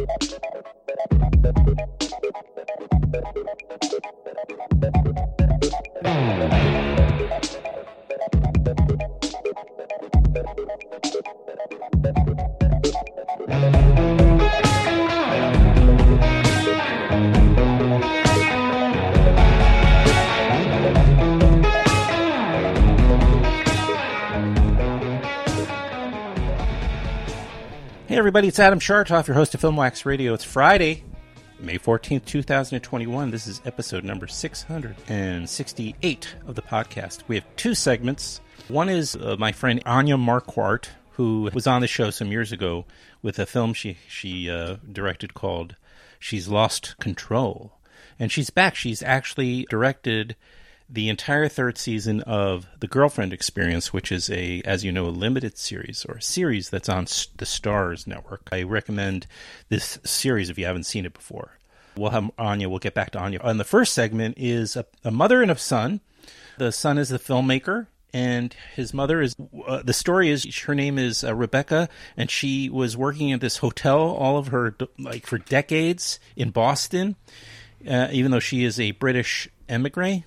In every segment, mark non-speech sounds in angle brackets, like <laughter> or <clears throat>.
Hey, everybody, it's Adam Schartoff, your host of Filmwax Radio. It's Friday, May 14th, 2021. This is episode number 668 of the podcast. We have two segments. One is uh, my friend Anja Marquardt, who was on the show some years ago with a film she, she uh, directed called She's Lost Control. And she's back. She's actually directed the entire third season of The Girlfriend Experience, which is a, as you know, a limited series or a series that's on the Starz network. I recommend this series if you haven't seen it before. We'll have Anja, we'll get back to Anja. And the first segment is a, a mother and a son. The son is the filmmaker, and his mother is uh, the story is her name is uh, Rebecca and she was working at this hotel all of her like for decades in Boston uh, even though she is a British emigre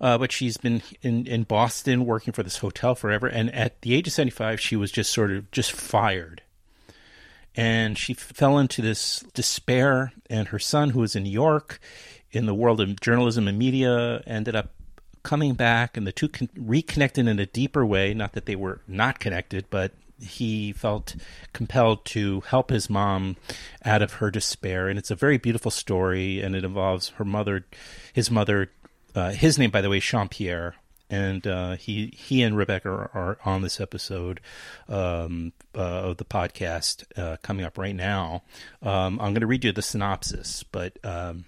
uh, but she's been in, in Boston working for this hotel forever. And at the age of 75, she was just sort of just fired. And she fell into this despair. And her son, who was in New York in the world of journalism and media, ended up coming back. And the two con- reconnected in a deeper way. Not that they were not connected, but he felt compelled to help his mom out of her despair and it's a very beautiful story and it involves her mother his mother uh, his name, by the way, is Sian-Pierre, and uh, he he and Rebecca are, are on this episode um, uh, of the podcast uh, coming up right now. Um, I'm going to read you the synopsis, but um,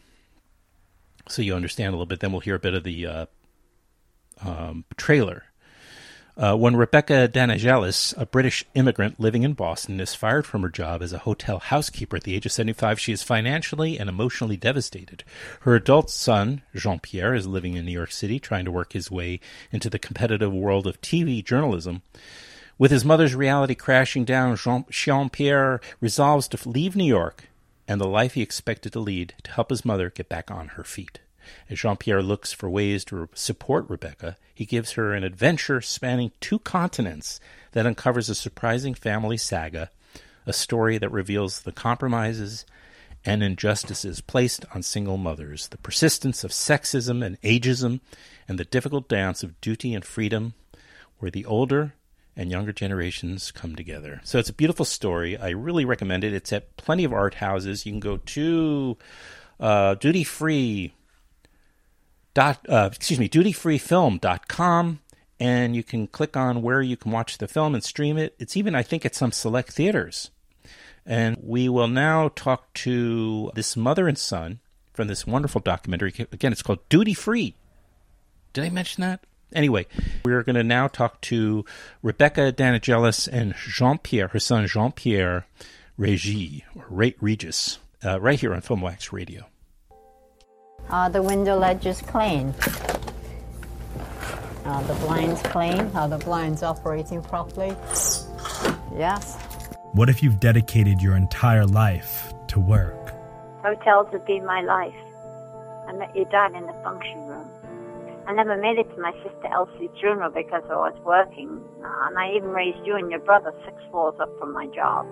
so you understand a little bit. Then we'll hear a bit of the uh, um, trailer. Uh, when Rebecca Danigelis, a British immigrant living in Boston, is fired from her job as a hotel housekeeper at the age of 75, she is financially and emotionally devastated. Her adult son, Sian-Pierre, is living in New York City, trying to work his way into the competitive world of TV journalism. With his mother's reality crashing down, Sian-Pierre resolves to leave New York and the life he expected to lead to help his mother get back on her feet. As Sian-Pierre looks for ways to support Rebecca, he gives her an adventure spanning two continents that uncovers a surprising family saga, a story that reveals the compromises and injustices placed on single mothers, the persistence of sexism and ageism, and the difficult dance of duty and freedom, where the older and younger generations come together. So it's a beautiful story. I really recommend it. It's at plenty of art houses. You can go to uh, duty free dot uh, excuse me dutyfreefilm.com and you can click on where you can watch the film and stream it. It's even i think at some select theaters. And we will now talk to this mother and son from this wonderful documentary. Again it's called duty free. Did i mention that? Anyway we're going to now talk to rebecca danigelis and Sian-Pierre her son Sian-Pierre Regis, or regis uh, right here on filmwax radio are the window ledges clean? Are the blinds clean? Are the blinds operating properly? Yes. What if you've dedicated your entire life to work? Hotels have been my life. I met your dad in the function room. I never made it to my sister Elsie's funeral because I was working, uh, and I even raised you and your brother six floors up from my job.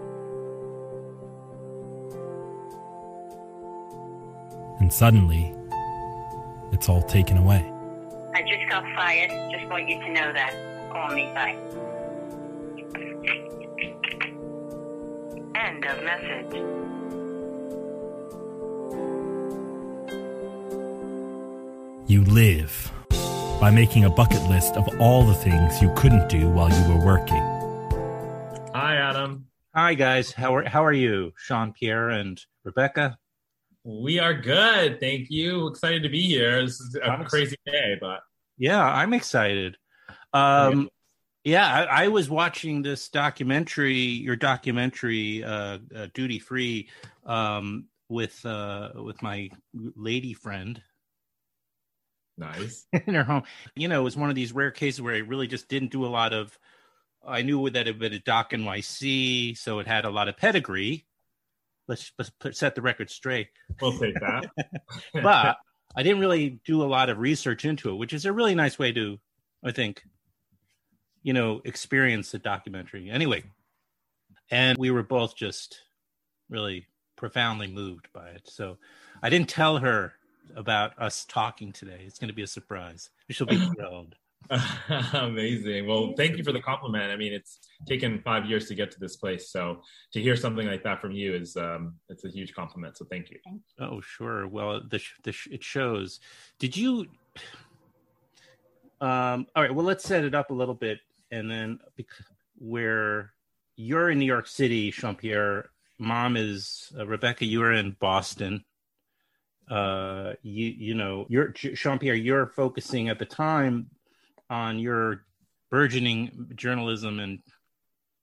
And suddenly, it's all taken away. I just got fired. Just want you to know that. Call me. Bye. End of message. You live by making a bucket list of all the things you couldn't do while you were working. Hi, Adam. Hi, guys. How are how are you, Sian-Pierre and Rebecca? We are good. Thank you. Excited to be here. This is a I'm crazy day, but yeah, I'm excited. Um, yeah, I, I, was watching this documentary, your documentary, uh, uh, Duty Free, um, with uh, with my lady friend. Nice <laughs> in her home. You know, it was one of these rare cases where I really just didn't do a lot of. I knew that it had been a doc NYC, so it had a lot of pedigree let's, let's put, set the record straight. We'll take that. <laughs> <laughs> but I didn't really do a lot of research into it, which is a really nice way to, I think, you know, experience the documentary. Anyway, and we were both just really profoundly moved by it. So I didn't tell her about us talking today. It's going to be a surprise. She'll be <laughs> thrilled. <laughs> Amazing. Well, thank you for the compliment. I mean, it's taken five years to get to this place, so to hear something like that from you is um, it's a huge compliment. So thank you. Oh, sure. Well, the, the it shows. Did you? Um, all right. Well, let's set it up a little bit, and then where you're in New York City, Sian-Pierre. Mom is uh, Rebecca. You are in Boston uh, you you know, you're Sian-Pierre. You're focusing at the time on your burgeoning journalism and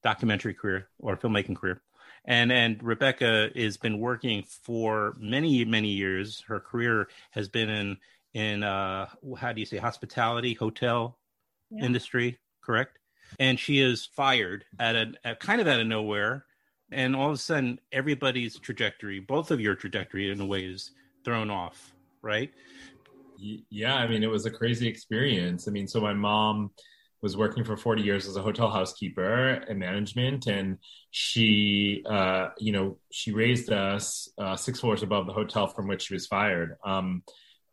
documentary career or filmmaking career, and and Rebecca has been working for many many years. Her career has been in in uh, how do you say hospitality, hotel yeah. industry, correct? And she is fired at a at kind of out of nowhere, and all of a sudden everybody's trajectory, both of your trajectory in a way is thrown off, right? Yeah, I mean, it was a crazy experience. I mean, so my mom was working for 40 years as a hotel housekeeper and management and she uh, you know she raised us uh, six floors above the hotel from which she was fired um,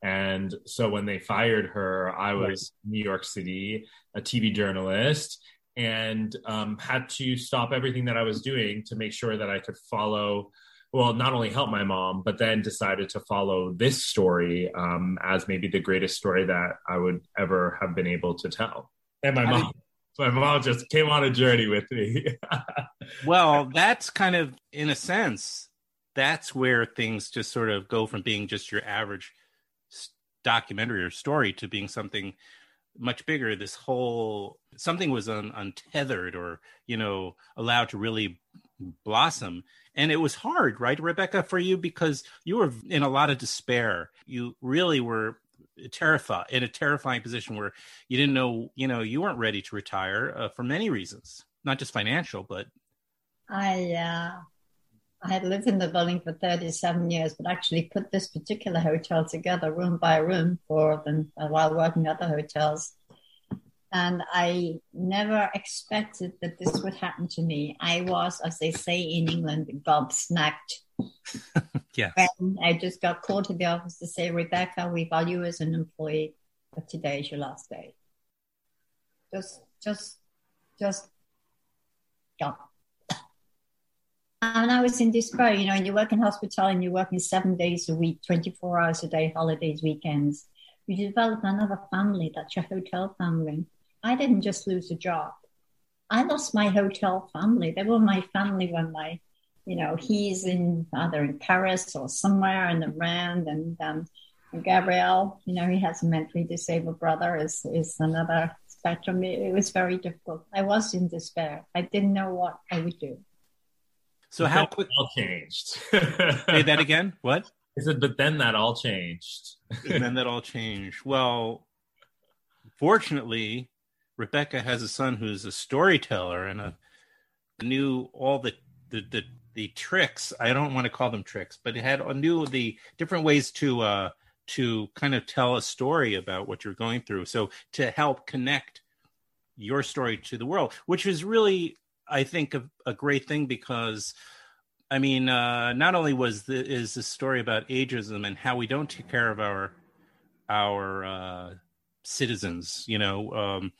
and so when they fired her i was right. new york city a tv journalist and um, had to stop everything that i was doing to make sure that i could follow well, not only helped my mom, but then decided to follow this story um, as maybe the greatest story that I would ever have been able to tell. And my mom, <laughs> my mom just came on a journey with me. <laughs> well, that's kind of, in a sense, that's where things just sort of go from being just your average documentary or story to being something much bigger. This whole something was un, untethered or you know allowed to really blossom and it was hard right rebecca for you? Because you were in a lot of despair. You really were terrified in a terrifying position where you didn't know you know you weren't ready to retire uh, for many reasons. Not just financial but i uh I had lived in the building for 37 years, but actually put this particular hotel together room by room for them uh, while working at the hotels and I never expected that this would happen to me. I was, as they say in England, gobsmacked. <laughs> yeah. And I just got called to the office to say, Rebecca, we value you as an employee, but today is your last day. Just, just, just gone. And I was in despair. You know, and you work in hospitality and you're working seven days a week, 24 hours a day, holidays, weekends. You develop another family. That's your hotel family I didn't just lose a job. I lost my hotel family. They were my family when my, you know, he's in either in Paris or somewhere and around. And um, Gabriel, you know, he has a mentally disabled brother, is is another spectrum. It, it was very difficult. I was in despair. I didn't know what I would do. So how quick all changed? <laughs> Say that again. What? I said, but then that all changed. and then that all changed. Well, fortunately, Rebecca has a son who's a storyteller and a knew all the the the, the tricks. I don't want to call them tricks, but it had knew the different ways to uh to kind of tell a story about what you're going through. So to help connect your story to the world, which is really I think a, a great thing because I mean, uh, not only was the, is the story about ageism and how we don't take care of our our uh, citizens, you know, um,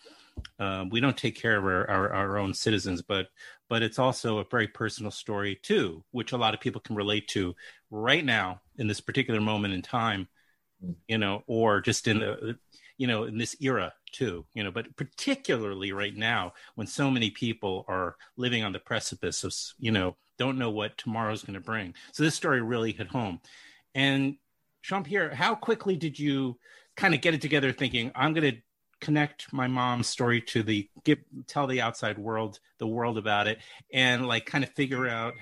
um, we don't take care of our, our, our, own citizens, but but it's also a very personal story too, which a lot of people can relate to right now in this particular moment in time, you know, or just in the you know in this era too, you know, but particularly right now when so many people are living on the precipice of you know don't know what tomorrow's going to bring. So this story really hit home. And Sian-Pierre, how quickly did you kind of get it together, thinking I'm going to connect my mom's story to the get tell the outside world the world about it and like kind of figure out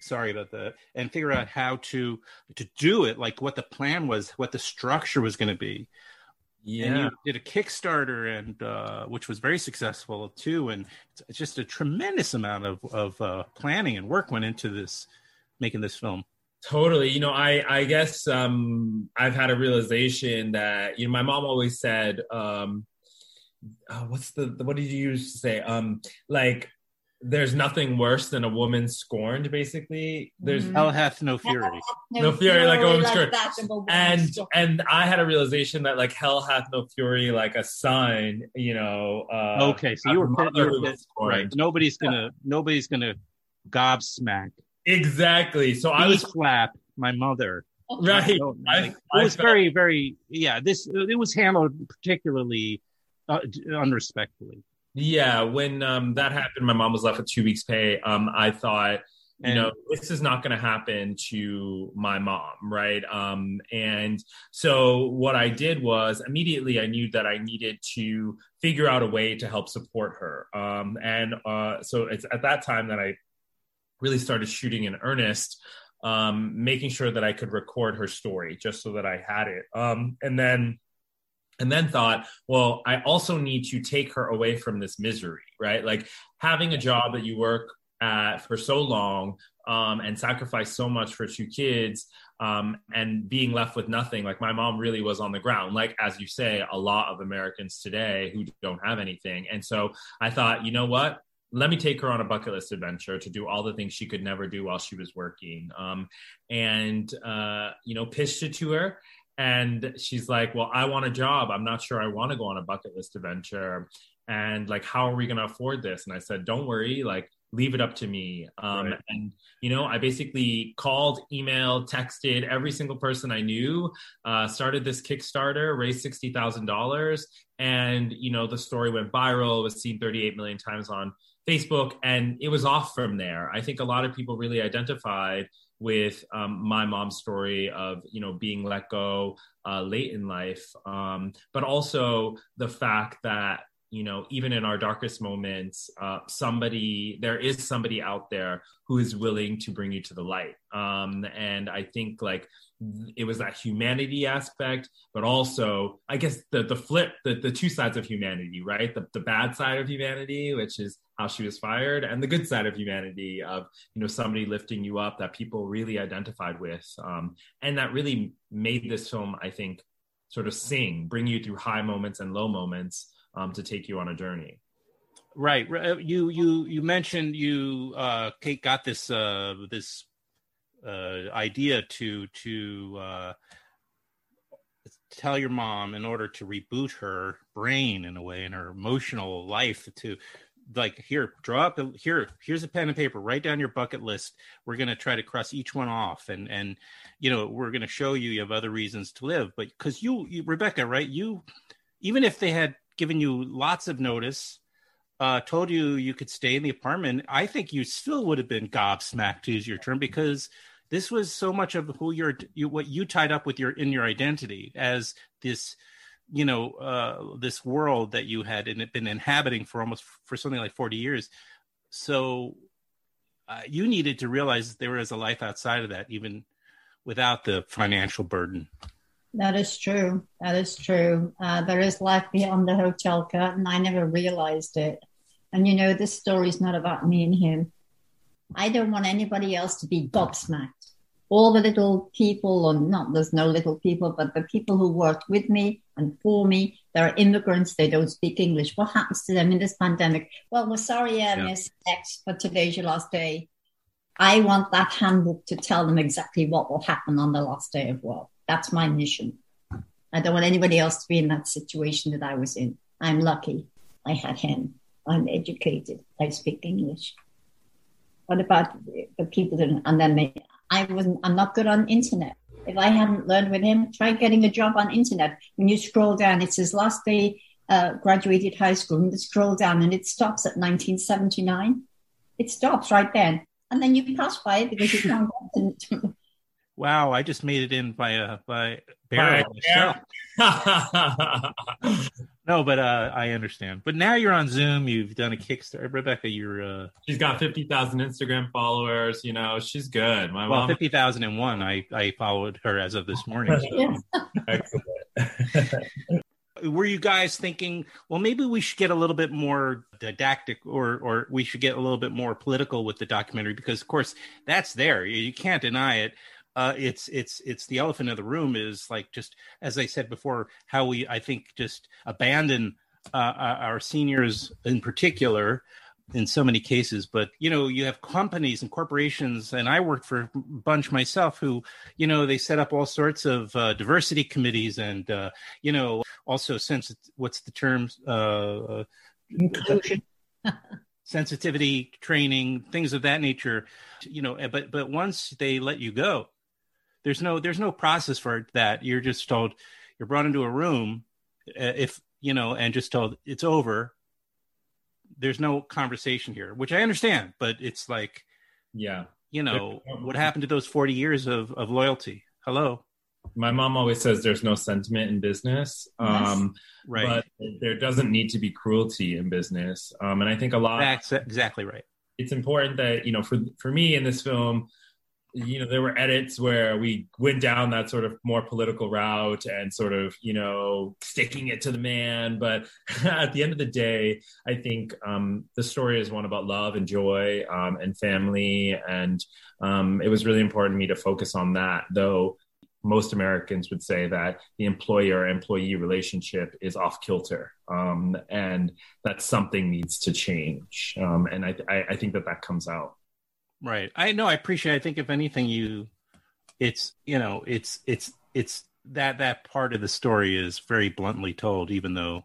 sorry about that and figure out how to to do it like what the plan was what the structure was going to be yeah and you did a kickstarter and uh which was very successful too and just a tremendous amount of of uh planning and work went into this making this film? Totally. You know, I I guess um I've had a realization that you know my mom always said um uh, what's the what did you used to say um like there's nothing worse than a woman scorned basically there's Mhm. Hell hath no fury. No fury like a woman's scorned. that of a woman's and and I had a realization that like hell hath no fury like a son, you know. Uh, Okay, so you were, a mother you were was right. Nobody's gonna nobody's gonna gobsmack. Exactly. So I I was slap my mother. right. I- like, I it was felt- very, very, yeah. This it was handled particularly uh, unrespectfully. Yeah, when um, that happened, my mom was left with two weeks' pay. Um, I thought, you And- know, this is not going to happen to my mom, right? Um, and so what I did was immediately I knew that I needed to figure out a way to help support her. Um, and uh, so it's at that time that I really started shooting in earnest, um, making sure that I could record her story just so that I had it. Um, and then and then thought, well, I also need to take her away from this misery, right? Like having a job that you work at for so long um, and sacrifice so much for two kids um, and being left with nothing. Like my mom really was on the ground, like as you say, a lot of Americans today who don't have anything. And so I thought, you know what? Let me take her on a bucket list adventure to do all the things she could never do while she was working. Um, and, uh, you know, pitched it to her. And she's like well i want a job. I'm not sure i want to go on a bucket list adventure. And like how are we going to afford this? And i said don't worry. Like leave it up to me. Um, Right. and you know i basically called emailed texted every single person i knew uh, started this kickstarter raised $60000 and you know the story went viral. It was seen 38 million times on facebook and it was off from there. I think a lot of people really identified with um, my mom's story of you know being let go uh, late in life, um, but also the fact that you know even in our darkest moments, uh, somebody there is somebody out there who is willing to bring you to the light. Um, and I think like it was that humanity aspect, but also I guess the the flip, the the two sides of humanity, right? The the bad side of humanity, which is how she was fired, and the good side of humanity of you know somebody lifting you up that people really identified with, um, and that really made this film, I think, sort of sing, bring you through high moments and low moments um, to take you on a journey. Right. Uh, You you you mentioned you uh, Kate got this uh, this uh, idea to to uh, tell your mom in order to reboot her brain in a way and her emotional life to like here draw up here here's a pen and paper write down your bucket list we're going to try to cross each one off and and you know we're going to show you you have other reasons to live but because you, you rebecca right you even if they had given you lots of notice uh, told you you could stay in the apartment, I think you still would have been gobsmacked to use your term because this was so much of who you're, you, what you tied up with your in your identity as this, you know, uh, this world that you had in, been inhabiting for almost for something like forty years. So uh, you needed to realize there was a life outside of that, even without the financial burden. That is true. That is true. Uh, there is life beyond the hotel curtain. I never realized it. And you know, this story is not about me and him. I don't want anybody else to be gobsmacked. All the little people, or not, there's no little people, but the people who worked with me and for me, they're immigrants. They don't speak English. What happens to them in this pandemic? Well, we're sorry, uh, Yeah. Miss X, but today's your last day. I want that handbook to tell them exactly what will happen on the last day of work. That's my mission. I don't want anybody else to be in that situation that I was in. I'm lucky. I had him. I'm educated. I speak English. What about the people that, and then I wasn't, I'm not good on internet. If I hadn't learned with him, try getting a job on internet. When you scroll down, it says last day, uh, graduated high school, and you scroll down and it stops at 1979. It stops right then. And then you pass by it because you can't Wow, I just made it in by a by barrel. <laughs> No, but uh, I understand. But now you're on Zoom. You've done a Kickstarter, Rebecca. You're uh, She's got 50,000 Instagram followers. You know, she's good. My well, mom. fifty thousand and one. I I followed her as of this morning. so- <laughs> Excellent. <laughs> were you guys thinking, well, maybe we should get a little bit more didactic, or or we should get a little bit more political with the documentary because, of course, that's there. You can't deny it. Uh, it's it's it's the elephant in the room is like just as I said before, how we I think just abandon uh, our seniors in particular in so many cases. But you know you have companies and corporations and i worked for a bunch myself who you know they set up all sorts of uh, diversity committees and uh, you know also sense what's the term uh, inclusion. <laughs> Sensitivity training things of that nature you know but but once they let you go there's no there's no process for that you're just told you're brought into a room uh, if you know and just told it's over there's no conversation here, which I understand, but it's like, yeah, you know, what happened to those 40 years of, of loyalty? Hello. My mom always says there's no sentiment in business. Yes. Um, right. But there doesn't need to be cruelty in business. Um, and I think a lot. That's exactly right. It's important that, you know, for, for me in this film, you know there were edits where we went down that sort of more political route and sort of you know sticking it to the man but <laughs> at the end of the day i think um, the story is one about love and joy um, and family and um, it was really important to me to focus on that though most Americans would say that the employer employee relationship is off kilter, um, and that something needs to change. Um, and I, I, I think that that comes out. Right. I know. I appreciate. I think if anything, you, it's you know, it's it's it's that that part of the story is very bluntly told, even though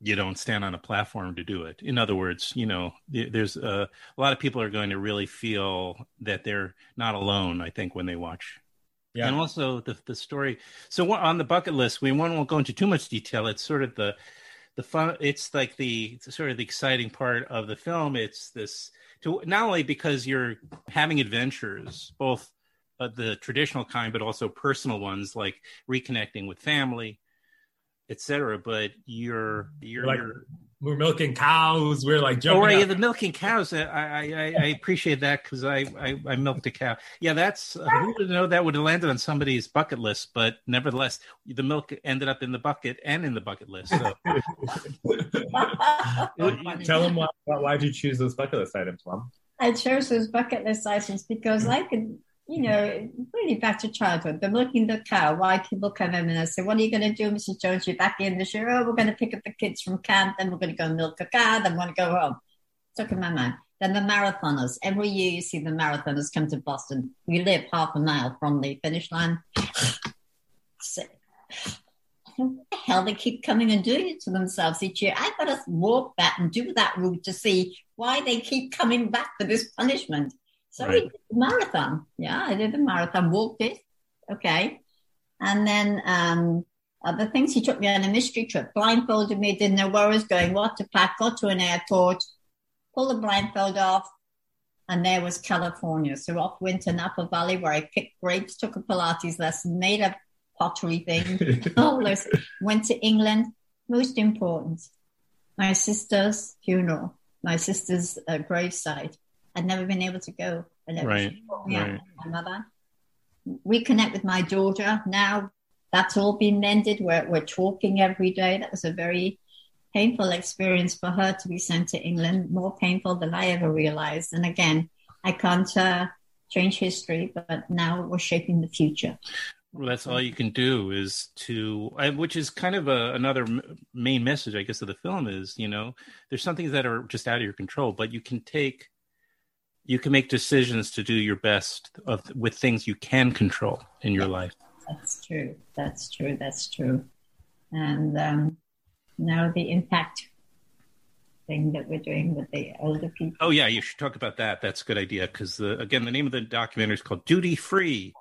you don't stand on a platform to do it. In other words, you know, there's a, a lot of people are going to really feel that they're not alone. I think when they watch. Yeah. And also the the story. So on the bucket list, we won't go into too much detail. It's sort of the the fun. It's like the it's sort of the exciting part of the film. It's this to not only because you're having adventures, both uh, the traditional kind, but also personal ones like reconnecting with family, etc. But you're you're, like, you're we're milking cows. We're like jumping. Oh, right, yeah, the milking cows. I I, I appreciate that because I, I, I milked a cow. Yeah, that's uh, who would know that would have landed on somebody's bucket list, but nevertheless, the milk ended up in the bucket and in the bucket list. So. <laughs> Tell them why why did you choose those bucket list items, Mom? I chose those bucket list items because I could you know, really back to childhood. They're milking the cow. Why people come in and I say, What are you going to do, Mrs. Jones? You're back in the show. Oh, we're going to pick up the kids from camp. Then we're going to go milk a cow. Then we're going to go home. Stuck in my mind. Then the marathoners. Every year you see the marathoners come to Boston. We live half a mile from the finish line. <sighs> so, what the hell they keep coming and doing it to themselves each year? I've got to walk that and do that route to see why they keep coming back for this punishment. So right. we did the marathon. Yeah, I did the marathon, walked it. Okay. And then um, other things, he took me on a mystery trip, blindfolded me, didn't know where I was going, what to pack, got to an airport, pulled the blindfold off, and there was California. So off went to Napa Valley where I picked grapes, took a Pilates lesson, made a pottery thing, <laughs> all. Went to England. Most important, my sister's funeral, my sister's uh, gravesite. I'd never been able to go. right. right. My mother. Reconnect with my daughter. Now that's all been mended. We're, we're talking every day. That was a very painful experience for her to be sent to England, more painful than I ever realized. And again, I can't uh, change history, but now we're shaping the future. Well, that's all you can do is to, which is kind of a, another main message, I guess, of the film is, you know, there's some things that are just out of your control, but you can take you can make decisions to do your best of, with things you can control in your life. That's true. That's true. That's true. And um, now the impact thing that we're doing with the older people. Oh yeah, you should talk about that. That's a good idea because again, the name of the documentary is called Duty Free.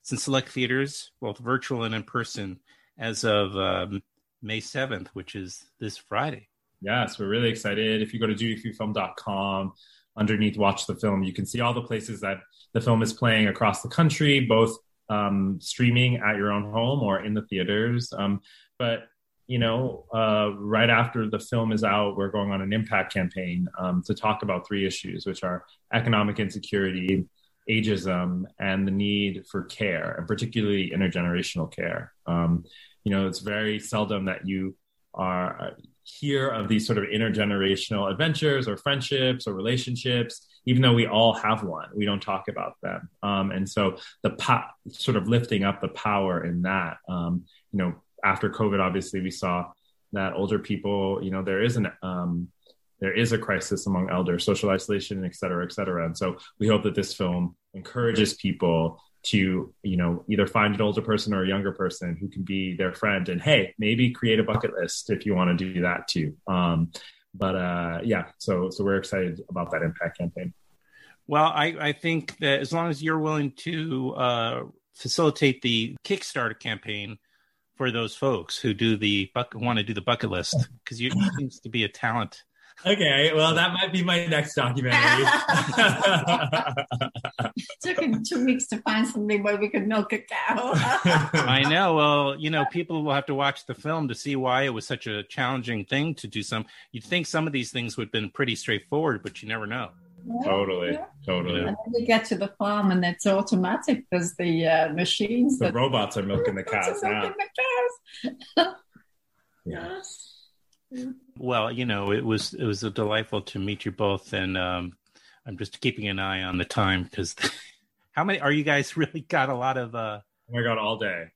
It's in select theaters, both virtual and in person, as of um, May seventh, which is this Friday. Yes, we're really excited. If you go to dutyfreefilm.com, underneath watch the film. You can see all the places that the film is playing across the country both um, streaming at your own home or in the theaters. Um, but you know uh, right after the film is out we're going on an impact campaign um, to talk about three issues which are economic insecurity ageism and the need for care and particularly intergenerational care. Um, you know, it's very seldom that you are hear of these sort of intergenerational adventures or friendships or relationships, even though we all have one, we don't talk about them. Um, and so the po- sort of lifting up the power in that, um, you know, after COVID, obviously we saw that older people, you know, there is an, um, there is a crisis among elders, social isolation, et cetera, et cetera. And so we hope that this film encourages people to you know either find an older person or a younger person who can be their friend and hey maybe create a bucket list if you want to do that too. Um, but uh, yeah so so we're excited about that impact campaign. Well i i think that as long as you're willing to uh, facilitate the kickstarter campaign for those folks who do the bucket want to do the bucket list because you seems to be a talent Okay, well, that might be my next documentary. <laughs> Took him two weeks to find something where we could milk a cow. <laughs> I know. Well, you know, people will have to watch the film to see why it was such a challenging thing to do some. You'd think some of these things would have been pretty straightforward, but you never know. Yeah, totally, yeah. totally. And then we get to the farm and it's automatic. because the uh, machines The that robots are milking the cows are now. milking the cows. <laughs> Yeah. Well, you know, it was it was a delightful to meet you both, and um, I'm just keeping an eye on the time because <laughs> how many are you guys? <laughs> Really got a lot of. uh Oh my god, all day.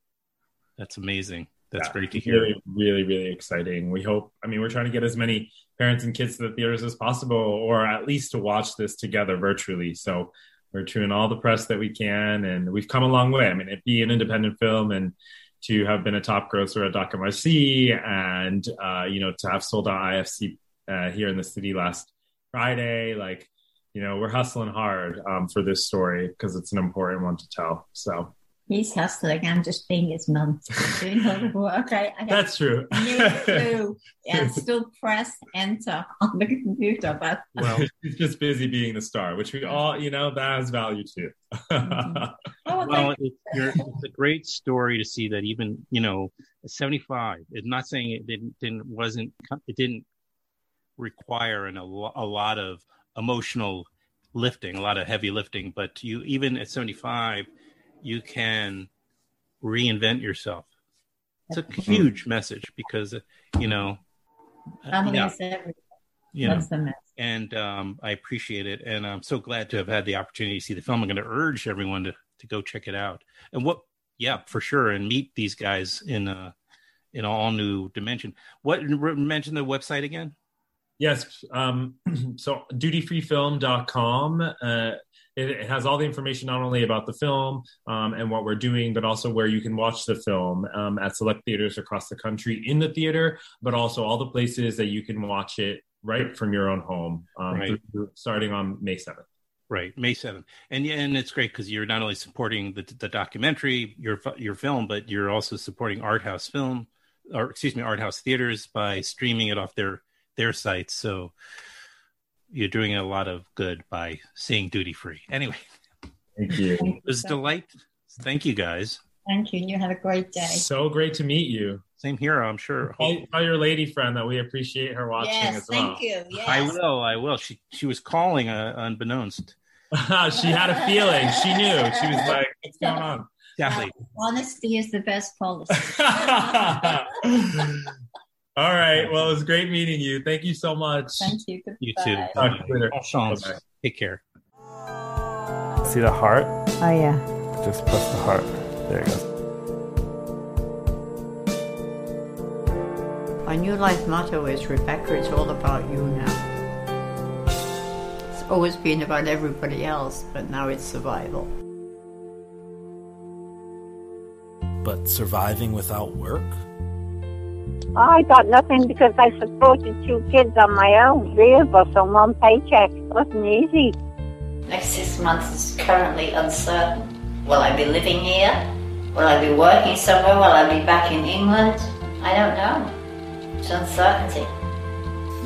That's amazing. That's Yeah, great to hear. Really, really, really exciting. We hope. I mean, we're trying to get as many parents and kids to the theaters as possible, or at least to watch this together virtually. So we're doing all the press that we can, and we've come a long way. I mean, it be an independent film and to have been a top grosser at DOC NYC and uh, you know to have sold out IFC uh, here in the city last Friday, like you know we're hustling hard um, for this story because it's an important one to tell. So He's hustling. I'm just being his mum. Doing all the work. I, I that's true. no clue. <laughs> Yeah, still press enter on the computer, but Well, He's just busy being the star, which we all, you know, that has value too. <laughs> oh, well, it's, you're, it's a great story to see that even you know, 75. It's not saying it didn't didn't wasn't it didn't require an, a, a lot of emotional lifting, a lot of heavy lifting, but you even at 75, you can reinvent yourself. It's a huge message because you know, uh, yeah, you know, and um, I appreciate it, and I'm so glad to have had the opportunity to see the film. I'm going to urge everyone to to go check it out, and what, yeah, for sure, and meet these guys in a in all new dimension. What mention the website again? yes. Um, <clears throat> so dutyfreefilm.com. Uh, it, it has all the information not only about the film um, and what we're doing, but also where you can watch the film um, at select theaters across the country in the theater, but also all the places that you can watch it right from your own home, um, Right. through- starting on May 7th. Right, May seventh, and yeah, and it's great because you're not only supporting the the documentary, your your film, but you're also supporting art house film, or excuse me, art house theaters by streaming it off their their sites. So you're doing a lot of good by seeing duty free. Anyway, Thank you. It was a delight. Thank you guys. Thank you. and You have a great day. So great to meet you. Same here, I'm sure. Tell, tell your lady friend that we appreciate her watching yes, as well. thank you. Yes. I will. I will. She she was calling uh, unbeknownst. <laughs> she had a feeling. She knew. She was like, "What's going on?" Exactly. Honesty is the best policy. <laughs> All right. Well, it was great meeting you. Thank you so much. Thank you. Goodbye. You too. Talk to you later. All Take care. See the heart? Oh, yeah. Just press the heart. There you go. My new life motto is Rebecca, it's all about you now. It's always been about everybody else, but now it's survival. But surviving without work? I got nothing because I supported two kids on my own, three of us on one paycheck. It wasn't easy. Next six months is currently uncertain. Will I be living here? Will I be working somewhere? Will I be back in England? I don't know. It's uncertainty.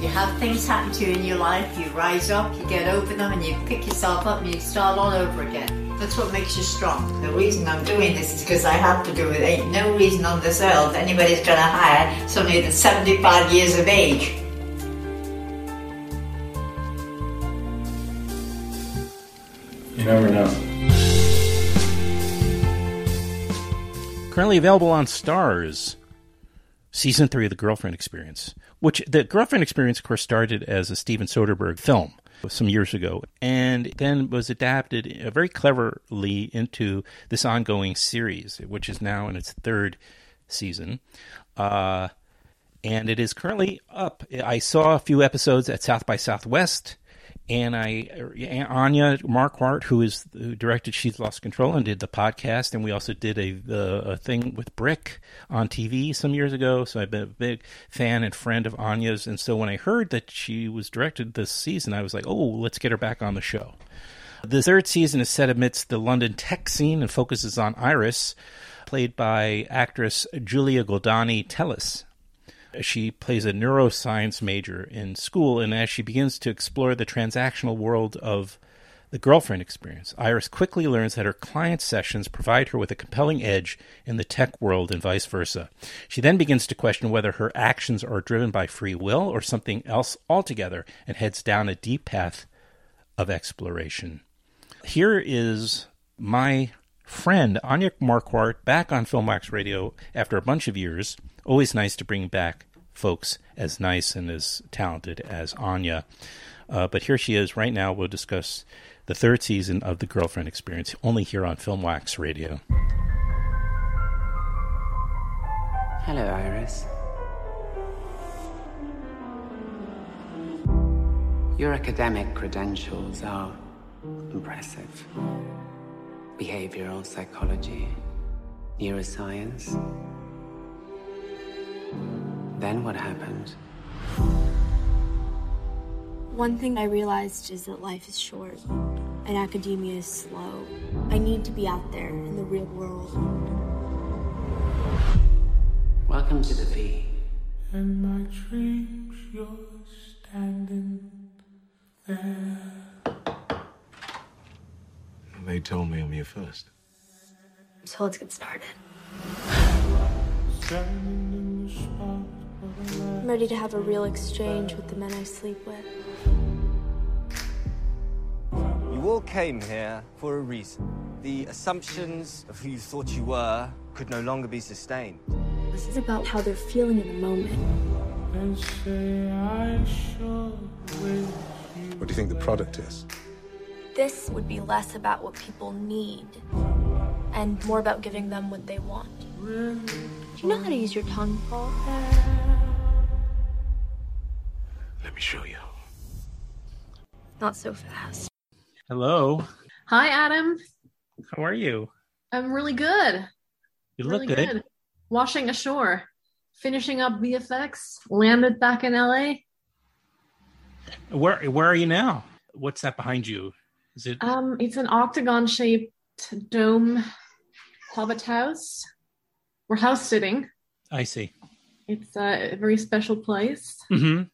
You have things happen to you in your life, you rise up, you get over them, and you pick yourself up and you start all over again. That's what makes you strong. The reason I'm doing this is because I have to do it. Ain't no reason on this earth anybody's gonna hire somebody that's 75 years of age. You never know. Currently available on Starz. season three of the Girlfriend Experience, which the Girlfriend Experience, of course, started as a Steven Soderbergh film some years ago, and then was adapted uh, very cleverly into this ongoing series, which is now in its third season. Uh, and it is currently up. I saw a few episodes at South by Southwest and I Anja Marquardt, who is who directed She's Lost Control and did the podcast, and we also did a a thing with BRIC on TV some years ago. So I've been a big fan and friend of Anja's, and so when I heard that she was directed this season, I was like, oh, let's get her back on the show. The third season is set amidst the London tech scene and focuses on Iris, played by actress Julia Goldani Telles. She plays a neuroscience major in school, and as she begins to explore the transactional world of the girlfriend experience, Iris quickly learns that her client sessions provide her with a compelling edge in the tech world and vice versa. She then begins to question whether her actions are driven by free will or something else altogether and heads down a deep path of exploration. Here is my friend Anja Marquardt back on Filmwax Radio after a bunch of years. Always nice to bring back folks as nice and as talented as Anja. Uh, but here she is right now. We'll discuss the third season of The Girlfriend Experience, only here on Filmwax Radio. Hello, Iris. Your academic credentials are impressive. Behavioral psychology, neuroscience. Then what happened? One thing I realized is that life is short and academia is slow. I need to be out there in the real world. Welcome to the V. In my dreams, you're standing there. They told me I'm here first. So let's get started. I'm ready to have a real exchange with the men I sleep with. You all came here for a reason. The assumptions of who you thought you were could no longer be sustained. This is about how they're feeling in the moment. What do you think the product is? This would be less about what people need and more about giving them what they want. Do you know how to use your tongue, Paul? Let me show you. Not so fast. Hello. Hi, Adam. How are you? I'm really good. You look really good. Washing ashore, finishing up VFX, landed back in LA. Where Where are you now? What's that behind you? Is it? Um, it's an octagon-shaped dome hobbit house. We're house sitting. I see. It's a very special place. hmm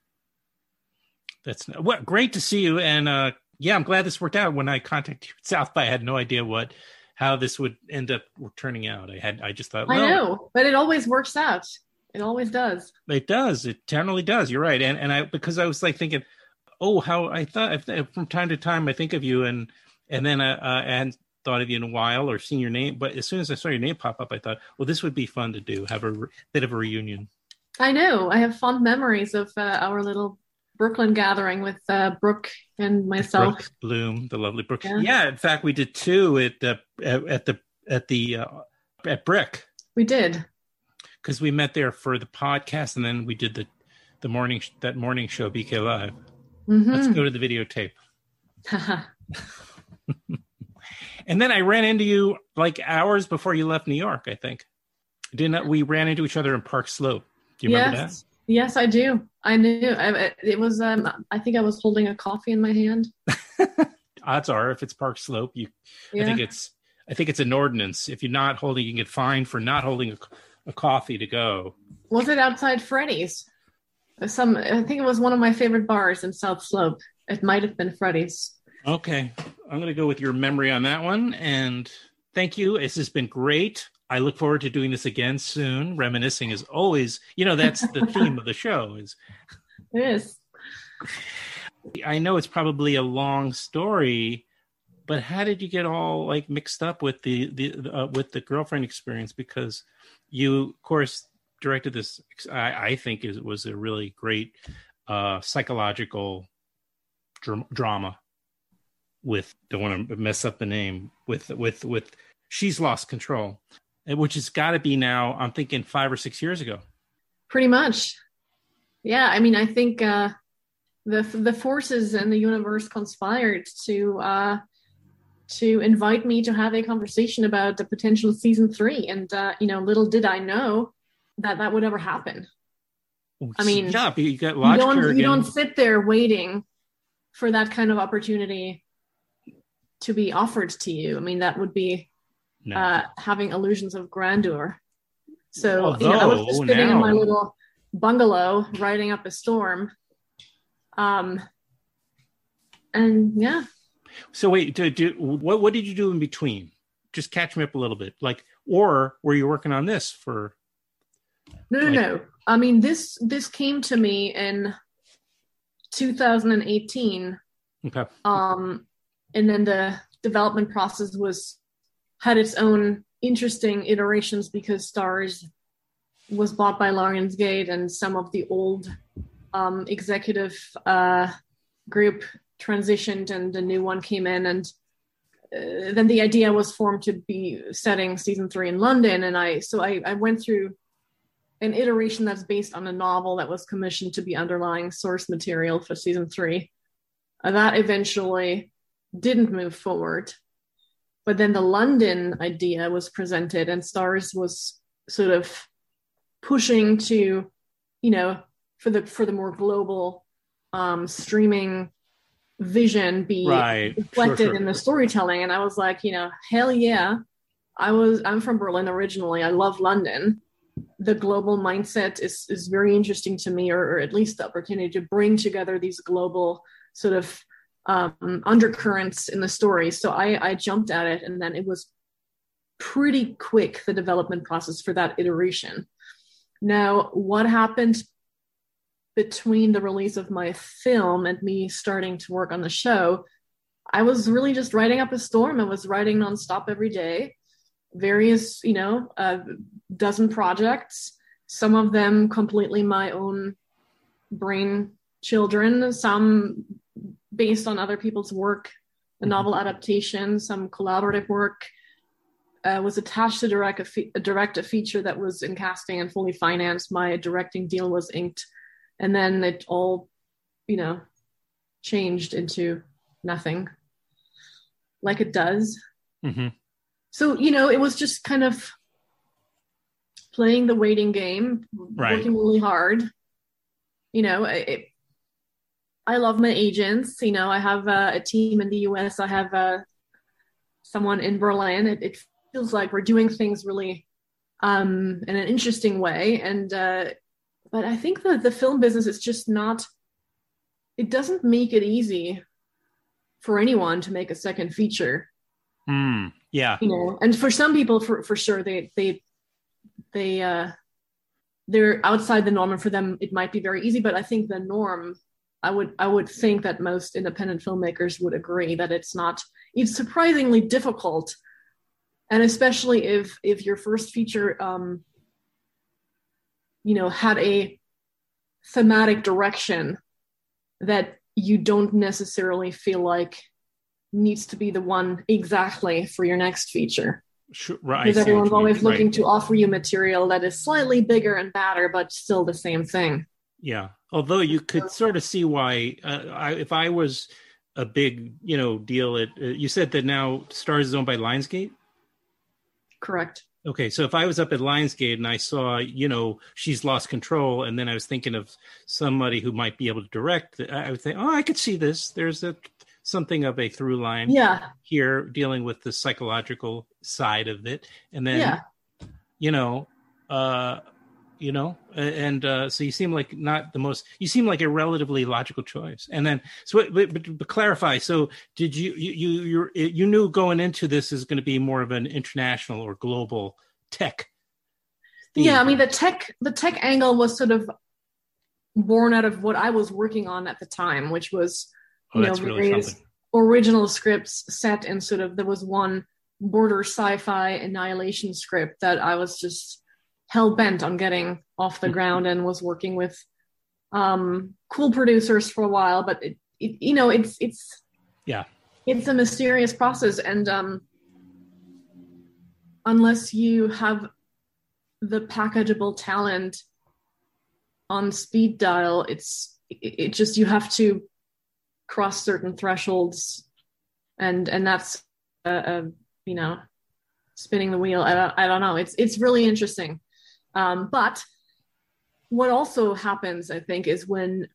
That's well, great to see you, and uh, yeah, I'm glad this worked out. When I contacted you at South by, I had no idea what how this would end up turning out. I had I just thought, I know, but it always works out. It always does. It does. It generally does. You're right. And and I because I was like thinking, oh, how I thought from time to time I think of you, and and then I, uh, hadn't thought of you in a while or seen your name, but as soon as I saw your name pop up, I thought, well, this would be fun to do. Have a re- bit of a reunion. I know. I have fond memories of uh, our little Brooklyn gathering with uh, Brooke and myself. Brooke Bloom, the lovely Brooke. Yeah. Yeah. in fact, we did two at the at, at the at the uh, at BRIC We did. because we met there for the podcast, and then we did the the morning that morning show BK Live. Let's Mhm. go to the videotape. <laughs> <laughs> And then I ran into you like hours before you left New York. I think didn't we ran into each other in Park Slope? Do you remember yes. Yes, I do. I knew. I, it was. Um, I think I was holding a coffee in my hand. <laughs> Odds are, if it's Park Slope, you. I think it's. I think it's an ordinance. If you're not holding, you can get fined for not holding a, a coffee to go. Was it outside Freddy's? Some. I think it was one of my favorite bars in South Slope. It might have been Freddy's. Okay, I'm going to go with your memory on that one. And thank you. This has been great. I look forward to doing this again soon. Reminiscing is always, you know, that's the theme of the show. Is <laughs> is. I know it's probably a long story, but how did you get all like mixed up with the the uh, with the girlfriend experience? Because you, of course, directed this. I, I think it was a really great uh, psychological dr- drama with don't want to mess up the name with with with she's lost control, which has got to be now. I'm thinking five or six years ago. Pretty much. Yeah, I mean, I think uh, the the forces in the universe conspired to uh, to invite me to have a conversation about the potential season three, and uh, you know, little did I know that that would ever happen. I mean, yeah, you got you don't, you don't sit there waiting for that kind of opportunity to be offered to you. I mean, that would be No. uh, having illusions of grandeur. So you know, I was just Although sitting in my little bungalow, riding up a storm. Um, and yeah, So wait, do, do, what what did you do in between? Just catch me up a little bit. Like, or were you working on this for? no, no, Like- no. I mean, this this came to me in 2018. Okay. um, and then the development process was had its own interesting iterations because Starz was bought by Lionsgate and some of the old um, executive uh, group transitioned and a new one came in and uh, then the idea was formed to be setting season three in London and I so I, I went through an iteration that's based on a novel that was commissioned to be underlying source material for season three uh, that eventually didn't move forward. But then the London idea was presented, and Starz was sort of pushing to, you know, for the for the more global um, streaming vision be Right. Sure, reflected sure. in the storytelling. And I was like, you know, hell yeah. I was I'm from Berlin originally. I love London. The global mindset is is very interesting to me, or, or at least the opportunity to bring together these global sort of um, undercurrents in the story. So I, I jumped at it, and then it was pretty quick the development process for that iteration. Now, what happened between the release of my film and me starting to work on the show? I was really just writing up a storm. I was writing nonstop every day, various, you know, a dozen projects. Some of them completely my own brain children. Some based on other people's work, a novel adaptation, some collaborative work. Uh, was attached to direct a, fe- direct a feature that was in casting and fully financed. My directing deal was inked, and then it all, you know, changed into nothing, like it does. Mm-hmm. So you know, it was just kind of playing the waiting game, Right. working really hard. You know, it, I love my agents. You know, I have uh, a team in the U.S. I have uh, someone in Berlin. It, it feels like we're doing things really um, in an interesting way. And uh, but I think that the film business is just not. It doesn't make it easy for anyone to make a second feature. Hmm. Yeah. You know, and for some people, for for sure, they they they uh, they're outside the norm, and for them, it might be very easy. But I think the norm I would I would think that most independent filmmakers would agree that it's not it's surprisingly difficult, and especially if if your first feature, um, you know, had a thematic direction that you don't necessarily feel like needs to be the one exactly for your next feature. Sure, right. Because everyone's always looking Right. to offer you material that is slightly bigger and badder, but still the same thing. Yeah. Although you could sort of see why, uh, I, if I was a big, you know, deal at, uh, you said that now Starz is owned by Lionsgate. Correct. Okay, so if I was up at Lionsgate and I saw, you know, she's lost control, and then I was thinking of somebody who might be able to direct, I would think, oh, I could see this. There's a something of a through line Yeah. here dealing with the psychological side of it, and then, Yeah. you know, uh, you know, and uh, so you seem like not the most. You seem like a relatively logical choice. And then, so but, but, but clarify. So, did you you you you knew going into this is going to be more of an international or global tech? Yeah, I mean the tech the tech angle was sort of born out of what I was working on at the time, which was Oh, you know really original scripts set in sort of there was one border sci-fi annihilation script that I was just hell bent on getting off the ground and was working with um, cool producers for a while. But it, it, you know, it's it's Yeah. it's a mysterious process, and um, unless you have the packageable talent on speed dial, it's it, it just you have to cross certain thresholds, and and that's uh, uh, you know spinning the wheel. I don't, I don't know. It's it's really interesting. Um, but what also happens, I think, is when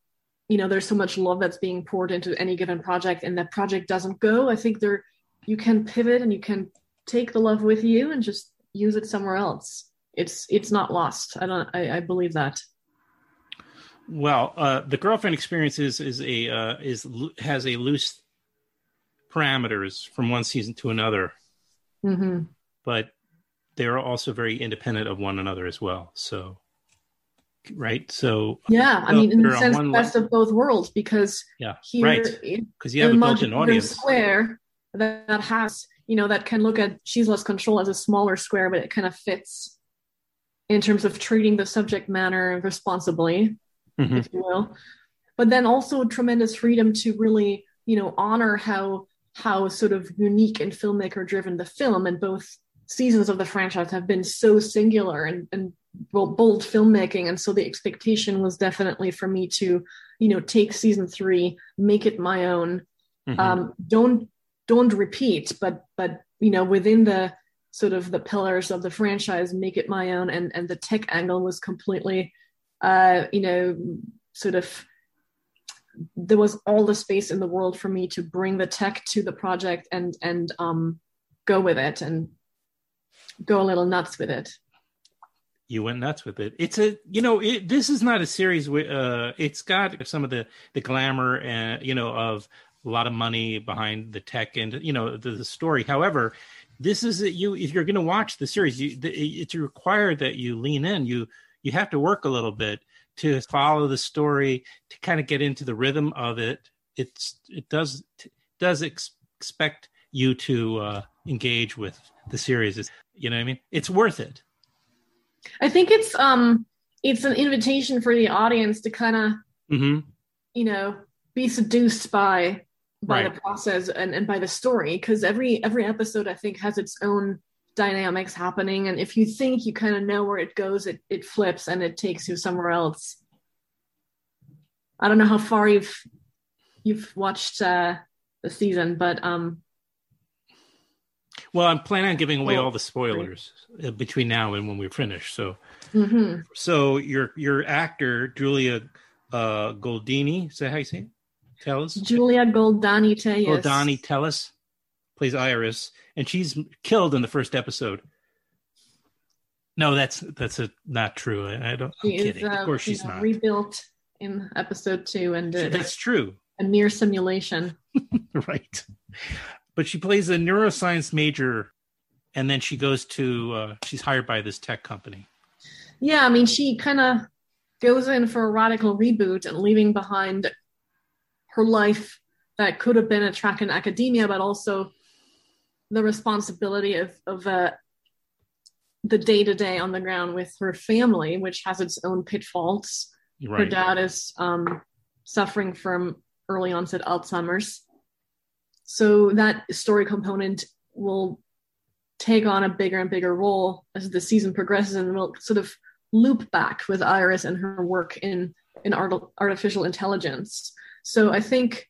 you know there's so much love that's being poured into any given project, and that project doesn't go. I think there you can pivot and you can take the love with you and just use it somewhere else. It's it's not lost. I don't. I, I believe that. Well, uh, the girlfriend experience is is a uh, is has a loose parameters from one season to another, hmm but they are also very independent of one another as well. So, right? So Yeah, I mean, in the sense, one best of both worlds, because Yeah, here, right. 'Cause you have a built-in audience. Square that, has, you know, that can look at She's Lost Control as a smaller square, but it kind of fits in terms of treating the subject matter responsibly, Mhm. if you will. But then also tremendous freedom to really, you know, honor how how sort of unique and filmmaker driven the film and both seasons of the franchise have been so singular and, and bold filmmaking. And so the expectation was definitely for me to you know take season three make it my own. Mhm. um, don't don't repeat but but you know within the sort of the pillars of the franchise make it my own. And and the tech angle was completely uh you know sort of there was all the space in the world for me to bring the tech to the project and and um go with it. And go a little nuts with it you went nuts with it. It's a you know it, this is not a series with uh it's got some of the the glamour and you know of a lot of money behind the tech and you know the, the story. However, this is a, you if you're going to watch the series, you the, it's required that you lean in. You you have to work a little bit to follow the story to kind of get into the rhythm of it. It's it does does ex- expect you to uh, engage with the series. It's, you know what I mean? It's worth it. i think it's um it's an invitation for the audience to kind of hmm you know be seduced by by Right. the process and, and by the story because every every episode i think has its own dynamics happening and if you think you kind of know where it goes it, it flips and it takes you somewhere else i don't know how far you've you've watched uh the season but um Well, I'm planning on giving away Well, all the spoilers uh, between now and when we finish. So, mhm. so your your actor Julia uh, Goldini, is that how you say it? Telles? julia goldani Telles. Goldani Telles plays Iris, and she's killed in the first episode. No, that's that's a, not true. I, I don't. I'm she is kidding. uh, of course, she's know, not. rebuilt in episode two and uh, That's true, a mere simulation <laughs> right? But she plays a neuroscience major, and then she goes to. Uh, she's hired by this tech company. Yeah, I mean, she kind of goes in for a radical reboot and leaving behind her life that could have been a track in academia, but also the responsibility of of uh, the day to day on the ground with her family, which has its own pitfalls. Her dad is um, suffering from early onset Alzheimer's, so that story component will take on a bigger and bigger role as the season progresses and will sort of loop back with Iris and her work in in art- artificial intelligence. So I think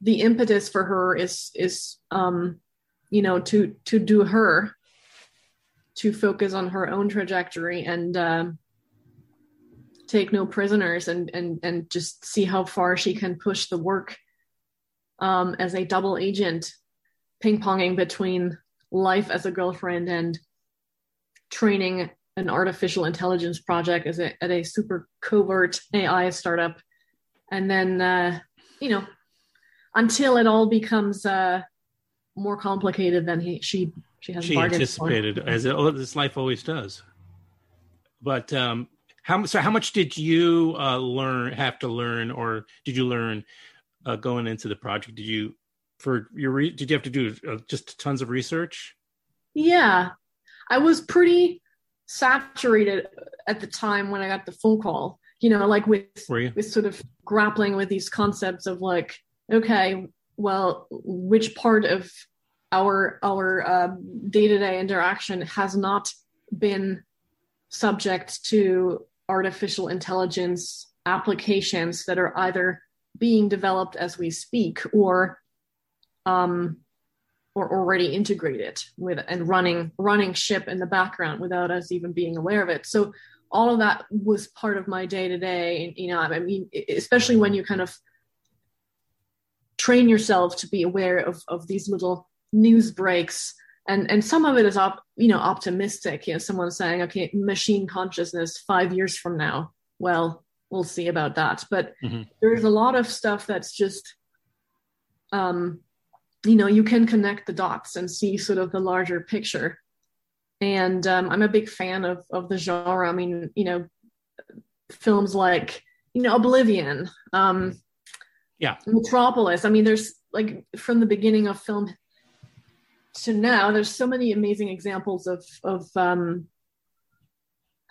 the impetus for her is is um, you know to to do her to focus on her own trajectory and um, take no prisoners and and and just see how far she can push the work um, as a double agent ping ponging between life as a girlfriend and training an artificial intelligence project as a, at a super covert AI startup. And then, uh, you know, until it all becomes uh, more complicated than he, she, she has she bargained for. anticipated as it, oh, this life always does but um how so how much did you uh learn have to learn or did you learn uh going into the project? Did you for your re- did you have to do uh, just tons of research? Yeah, I was pretty saturated at the time when I got the phone call. You know, like with with sort of grappling with these concepts of like, okay, well, which part of our our day to day interaction has not been subject to artificial intelligence applications that are either being developed as we speak or um or already integrated with and running running ship in the background without us even being aware of it. So all of that was part of my day to day you know i mean especially when you kind of train yourself to be aware of of these little news breaks. And and some of it is op, you know optimistic. You know someone saying okay machine consciousness 5 years from now. Well we'll see about that but Mm-hmm. there's a lot of stuff that's just um you know you can connect the dots and see sort of the larger picture and um, i'm a big fan of of the genre i mean you know films like you know oblivion um Yeah. metropolis i mean there's like from the beginning of film to now there's so many amazing examples of of um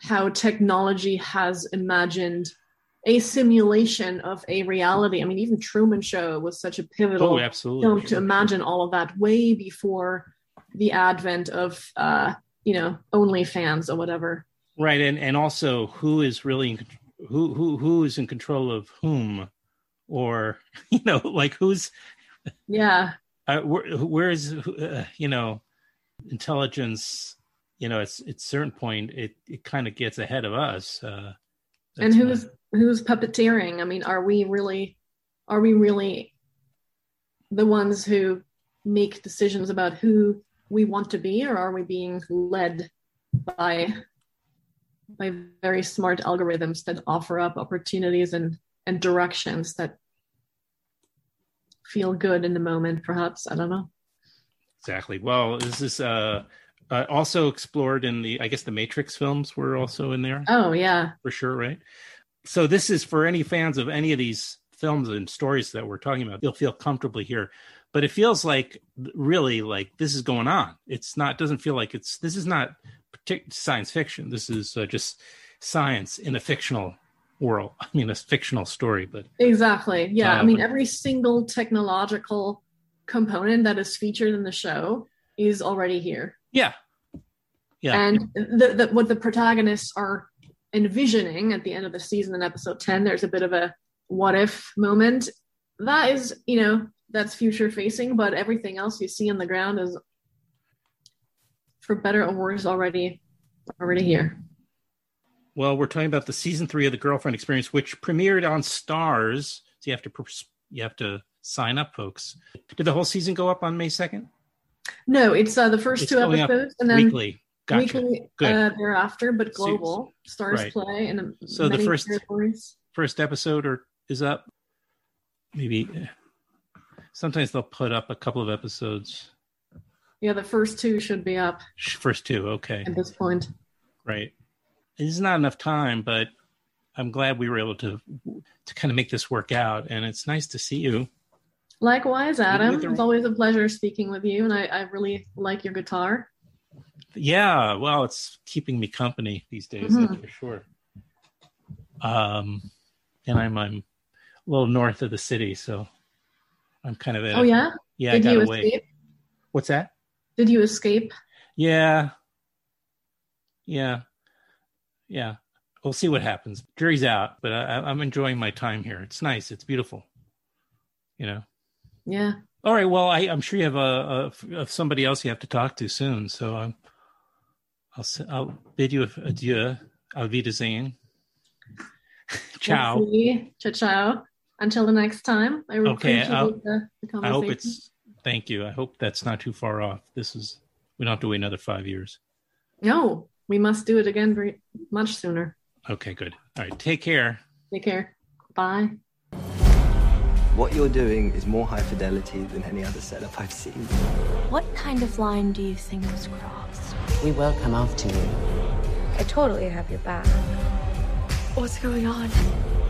how technology has imagined a simulation of a reality. I mean, even Truman Show was such a pivotal Oh, absolutely. film to imagine all of that way before the advent of, uh, you know, OnlyFans or whatever. Right, and and also who is really in, who who who is in control of whom, or <laughs> you know, like who's Yeah, uh, where, where is uh, you know intelligence? You know, it's at certain point it it kind of gets ahead of us. Uh, and who's who's puppeteering? I mean, are we really, are we really the ones who make decisions about who we want to be, or are we being led by by very smart algorithms that offer up opportunities and and directions that feel good in the moment? Perhaps I don't know. exactly. Well, this is uh, uh, also explored in the I guess the Matrix films were also in there. Oh yeah, for sure, right? So this is for any fans of any of these films and stories that we're talking about. You'll feel comfortably here, but it feels like really like this is going on. It's not. Doesn't feel like it's. This is not partic- science fiction. This is uh, just science in a fictional world. I mean, a fictional story, but Exactly. Yeah. I Uh, mean, but- every single technological component that is featured in the show is already here. yeah, yeah. And the, the, what the protagonists are envisioning at the end of the season in episode 10, there's a bit of a what if moment. That is, you know, that's future facing, but everything else you see on the ground is, for better or worse, already already here. Well, we're talking about the season three of the Girlfriend Experience, which premiered on Starz. So you have to you have to sign up, folks. Did the whole season go up on May second? No, it's uh, the first It's two episodes, and then weekly. Gotcha. weekly uh, thereafter, but So- global. Starz right. play and So the first- territories. first episode or is up. Maybe eh, sometimes they'll put up a couple of episodes. Yeah, the first two should be up First two, okay, at this point. right. It's not enough time, but I'm glad we were able to to kind of make this work out, and it's nice to see you. Likewise, Adam. It's always a pleasure speaking with you, and I, I really like your guitar. Yeah, well, it's keeping me company these days, Mhm. for sure. Um, and I'm I'm a little north of the city, so I'm kind of at Oh yeah. yeah. Did I got away. escape? What's that? Did you escape? Yeah. Yeah. Yeah. We'll see what happens. Jury's out, but I, I'm enjoying my time here. It's nice. It's beautiful. You know. Yeah. All right. Well, I, I'm sure you have a, a, a somebody else you have to talk to soon. So um, I'll s- I'll bid you adieu. Auf Wiedersehen. Ciao. We'll see. Ciao, ciao. Until the next time. I really Okay, appreciate I'll- the, the I hope it's. Thank you. I hope that's not too far off. This is. We don't have to wait another five years. No, we must do it again very much sooner. Okay. Good. All right. Take care. Take care. Bye. What you're doing is more high fidelity than any other setup I've seen. What kind of line do you think was crossed? We will come after you. I totally have your back. What's going on?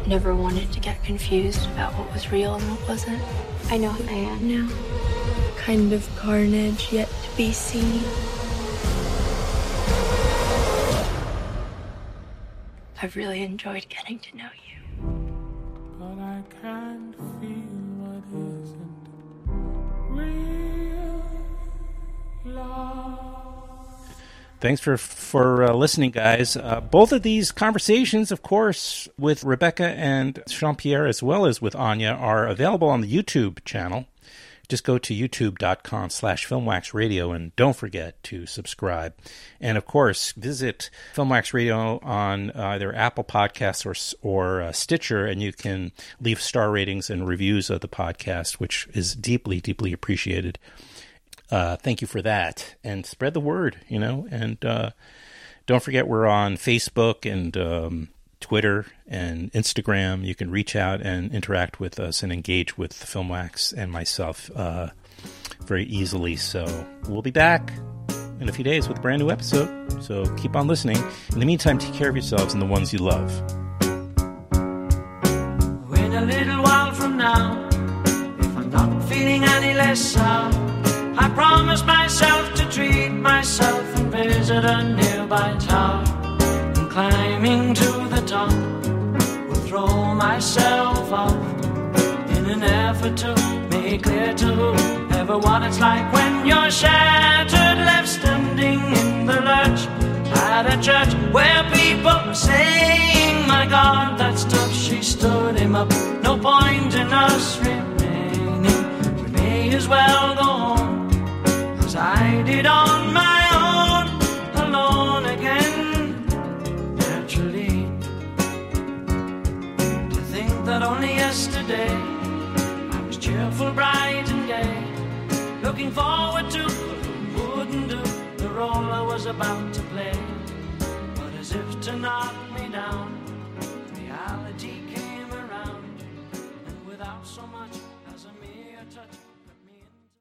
Never wanted to get confused about what was real and what wasn't. I know who I am now. Kind of carnage yet to be seen. I've really enjoyed getting to know you. But I can't feel what isn't real love. Thanks for for uh, listening, guys. Uh, both of these conversations, of course, with Rebecca and Sian-Pierre, as well as with Anja, are available on the YouTube channel. Just go to youtube.com slash filmwaxradio and don't forget to subscribe. And of course, visit Filmwax Radio on either Apple Podcasts or, or uh, Stitcher, and you can leave star ratings and reviews of the podcast, which is deeply, deeply appreciated uh, thank you for that. And spread the word you know and uh, don't forget we're on facebook and um, twitter and instagram. You can reach out and interact with us and engage with filmwax and myself uh, very easily. So we'll be back in a few days with a brand new episode. So keep on listening. In the meantime take care of yourselves and the ones you love. A little while from now, if I'm not feeling any less I promised myself to treat myself and visit a nearby tower. And climbing to the top, will throw myself off in an effort to make clear to whoever what it's like when you're shattered, left standing in the lurch at a church where people are saying, My God, that's tough. She stood him up. No point in us remaining. We may as well go home did on my own, alone again. Naturally, to think that only yesterday I was cheerful, bright, and gay, looking forward to what wouldn't do the role I was about to play. But as if to knock me down,